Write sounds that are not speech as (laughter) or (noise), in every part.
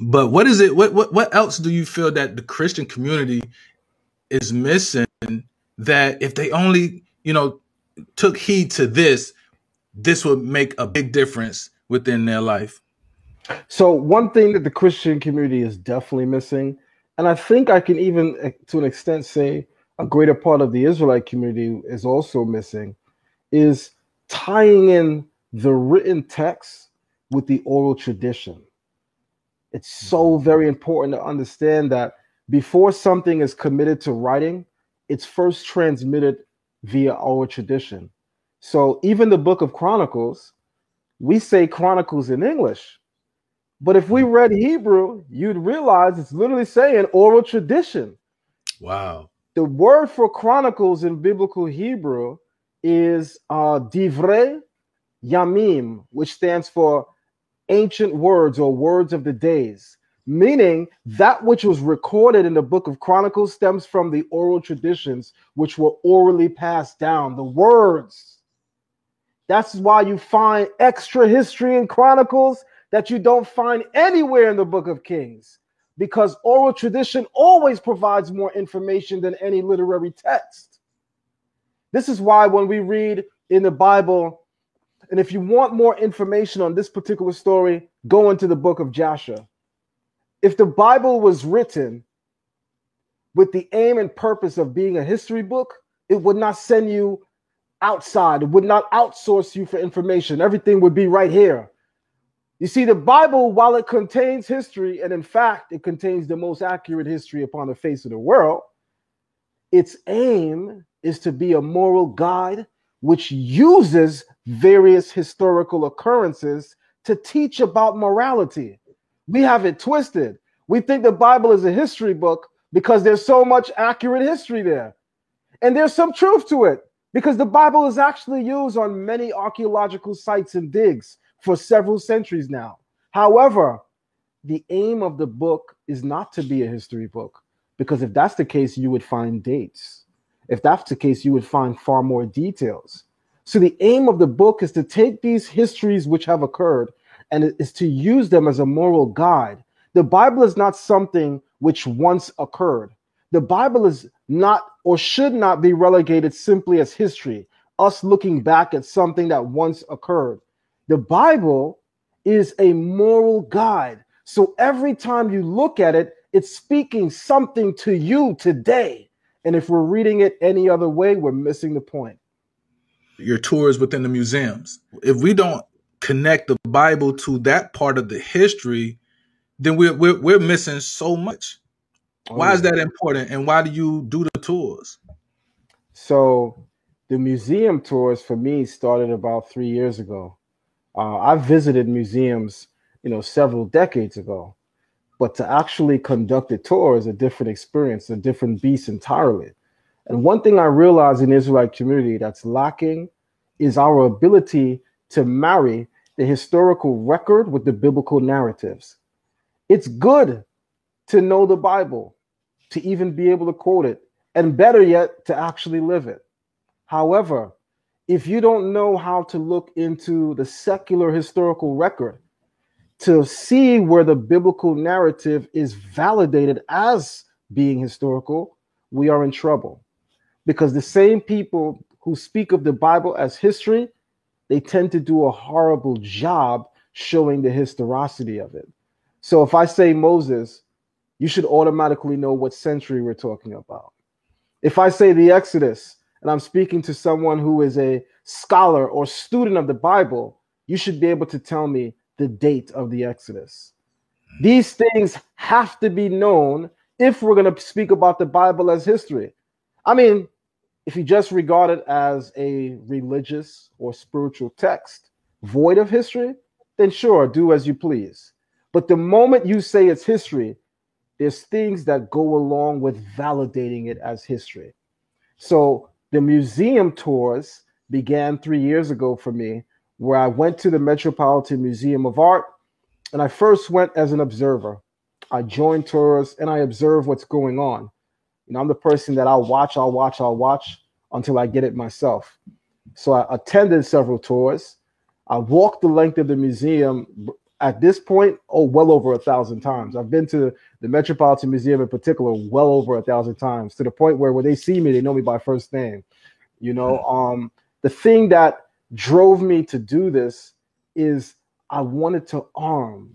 But what is it? What what what else do you feel that the Christian community is missing? That if they only you know took heed to this, this would make a big difference within their life. So one thing that the Christian community is definitely missing, and I think I can even eh, to an extent say a greater part of the Israelite community is also missing, is tying in the written text with the oral tradition. It's so very important to understand that before something is committed to writing, it's first transmitted via oral tradition. So even the book of Chronicles, we say Chronicles in English. But if we read Hebrew, you'd realize it's literally saying oral tradition. Wow. The word for Chronicles in biblical Hebrew is uh, divrei yamim, which stands for ancient words or words of the days, meaning that which was recorded in the book of Chronicles stems from the oral traditions which were orally passed down, the words. That's why you find extra history in Chronicles that you don't find anywhere in the book of Kings, because oral tradition always provides more information than any literary text. This is why when we read in the Bible, and if you want more information on this particular story, go into the book of Joshua. If the Bible was written with the aim and purpose of being a history book, it would not send you outside, it would not outsource you for information. Everything would be right here. You see, the Bible, while it contains history, and in fact, it contains the most accurate history upon the face of the world, its aim is to be a moral guide which uses various historical occurrences to teach about morality. We have it twisted. We think the Bible is a history book because there's so much accurate history there. And there's some truth to it because the Bible is actually used on many archaeological sites and digs for several centuries now. However, the aim of the book is not to be a history book because if that's the case, you would find dates. If that's the case, you would find far more details. So the aim of the book is to take these histories which have occurred and is to use them as a moral guide. The Bible is not something which once occurred. The Bible is not or should not be relegated simply as history, us looking back at something that once occurred. The Bible is a moral guide. So every time you look at it, it's speaking something to you today. And if we're reading it any other way, we're missing the point. Your tours within the museums. If we don't connect the Bible to that part of the history, then we're we're, we're missing so much. Oh, why yeah. is that important, and why do you do the tours? So, the museum tours for me started about three years ago. Uh, I visited museums, you know, several decades ago, but to actually conduct a tour is a different experience, a different beast entirely. And one thing I realize in the Israelite community that's lacking is our ability to marry the historical record with the biblical narratives. It's good to know the Bible, to even be able to quote it, and better yet, to actually live it. However, if you don't know how to look into the secular historical record to see where the biblical narrative is validated as being historical, we are in trouble. Because the same people who speak of the Bible as history, they tend to do a horrible job showing the historicity of it. So if I say Moses, you should automatically know what century we're talking about. If I say the Exodus, and I'm speaking to someone who is a scholar or student of the Bible, you should be able to tell me the date of the Exodus. These things have to be known if we're going to speak about the Bible as history. I mean, if you just regard it as a religious or spiritual text void of history, then sure, do as you please. But the moment you say it's history, there's things that go along with validating it as history. So the museum tours began three years ago for me, where I went to the Metropolitan Museum of Art, and I first went as an observer. I joined tours and I observe what's going on. You know, I'm the person that I'll watch, I'll watch, I'll watch until I get it myself. So I attended several tours. I walked the length of the museum at this point, oh, well over a thousand times. I've been to the Metropolitan Museum in particular well over a thousand times to the point where when they see me, they know me by first name. You know, mm-hmm. um, the thing that drove me to do this is I wanted to arm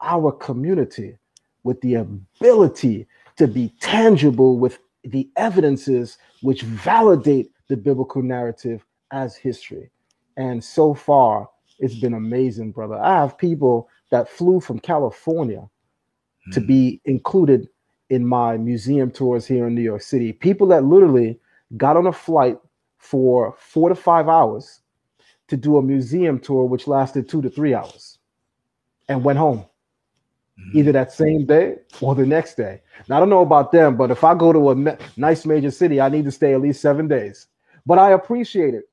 our community with the ability to be tangible with the evidences which validate the biblical narrative as history. And so far, it's been amazing, brother. I have people that flew from California to hmm. be included in my museum tours here in New York City. People that literally got on a flight for four to five hours to do a museum tour, which lasted two to three hours, and went home mm-hmm. either that same day or the next day. Now, I don't know about them, but if I go to a nice major city, I need to stay at least seven days. But I appreciate it.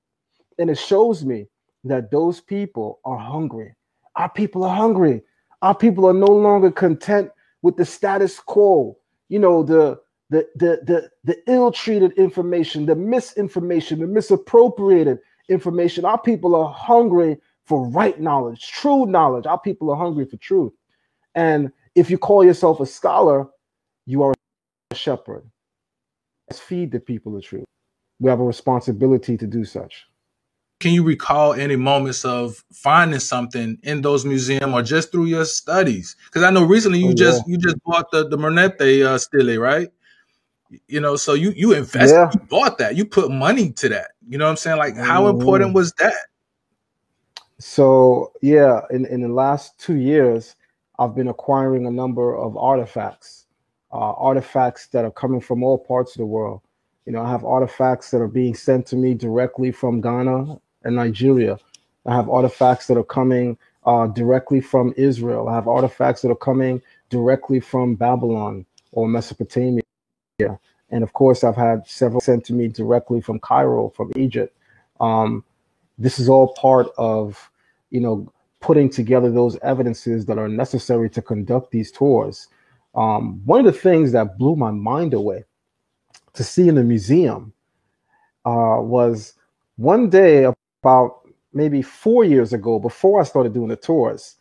And it shows me that those people are hungry. Our people are hungry. Our people are no longer content with the status quo. You know, the the the the, the ill-treated information, the misinformation, the misappropriated information. Our people are hungry for right knowledge, true knowledge. Our people are hungry for truth. And if you call yourself a scholar, you are a shepherd. Let's feed the people the truth. We have a responsibility to do such. Can you recall any moments of finding something in those museums or just through your studies? Because I know recently you oh, just yeah. you just bought the the Merneptah uh, stele, right? You know, so you you invested, yeah. you bought that, you put money to that. You know what I'm saying? Like, how mm-hmm. important was that? So yeah, in in the last two years, I've been acquiring a number of artifacts, uh, artifacts that are coming from all parts of the world. You know, I have artifacts that are being sent to me directly from Ghana and Nigeria. I have artifacts that are coming uh, directly from Israel. I have artifacts that are coming directly from Babylon or Mesopotamia. And of course, I've had several sent to me directly from Cairo, from Egypt. Um, this is all part of, you know, putting together those evidences that are necessary to conduct these tours. Um, one of the things that blew my mind away to see in the museum uh, was one day about maybe four years ago, before I started doing the tours,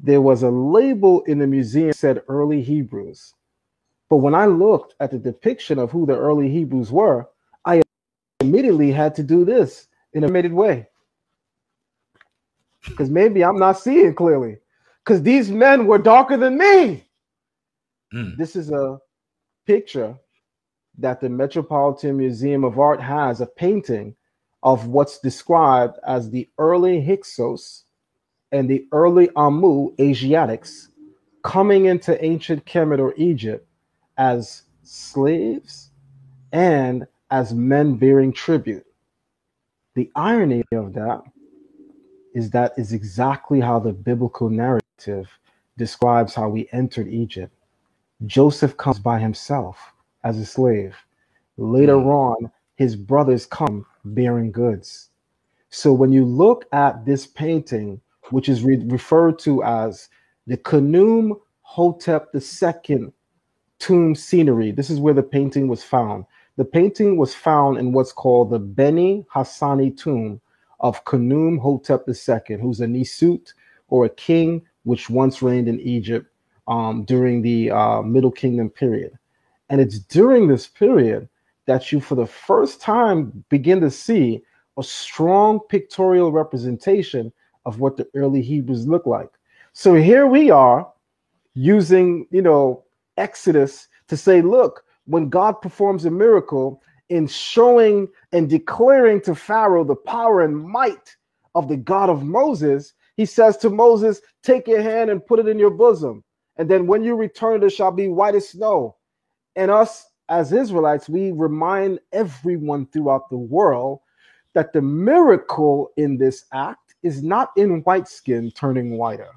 there was a label in the museum said early Hebrews. But when I looked at the depiction of who the early Hebrews were, I immediately had to do this in a made way because maybe I'm not seeing clearly. Because these men were darker than me. Mm. This is a picture that the Metropolitan Museum of Art has a painting of what's described as the early Hyksos and the early Amu Asiatics coming into ancient Kemet or Egypt as slaves and as men bearing tribute. The irony of that is that is exactly how the biblical narrative describes how we entered Egypt. Joseph comes by himself as a slave. Later hmm. on, his brothers come bearing goods. So when you look at this painting, which is re- referred to as the Khnum Hotep II tomb scenery, this is where the painting was found. The painting was found in what's called the Beni Hassani tomb of Khnum Hotep II, who's a Nisut or a king which once reigned in Egypt um, during the uh, Middle Kingdom period. And it's during this period that you, for the first time, begin to see a strong pictorial representation of what the early Hebrews look like. So here we are using, you know, Exodus to say, look, when God performs a miracle, in showing and declaring to Pharaoh the power and might of the God of Moses, he says to Moses, Take your hand and put it in your bosom. And then when you return, it shall be white as snow. And us as Israelites, we remind everyone throughout the world that the miracle in this act is not in white skin turning whiter.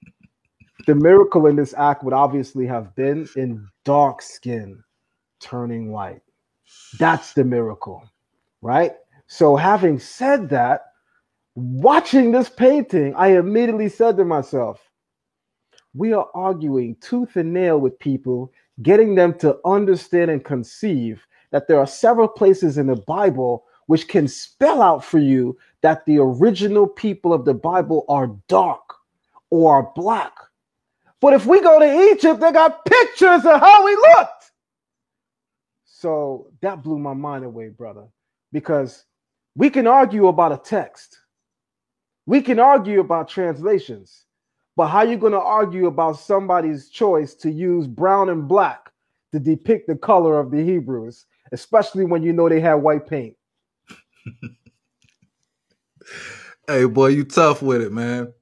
(laughs) the miracle in this act would obviously have been in dark skin turning white. That's the miracle, right? So, having said that, watching this painting, I immediately said to myself, we are arguing tooth and nail with people, getting them to understand and conceive that there are several places in the Bible which can spell out for you that the original people of the Bible are dark or are black. But if we go to Egypt, they got pictures of how we looked. So that blew my mind away, brother, because we can argue about a text. We can argue about translations. But how you going to argue about somebody's choice to use brown and black to depict the color of the Hebrews, especially when you know they had white paint? (laughs) hey, boy, you tough with it, man.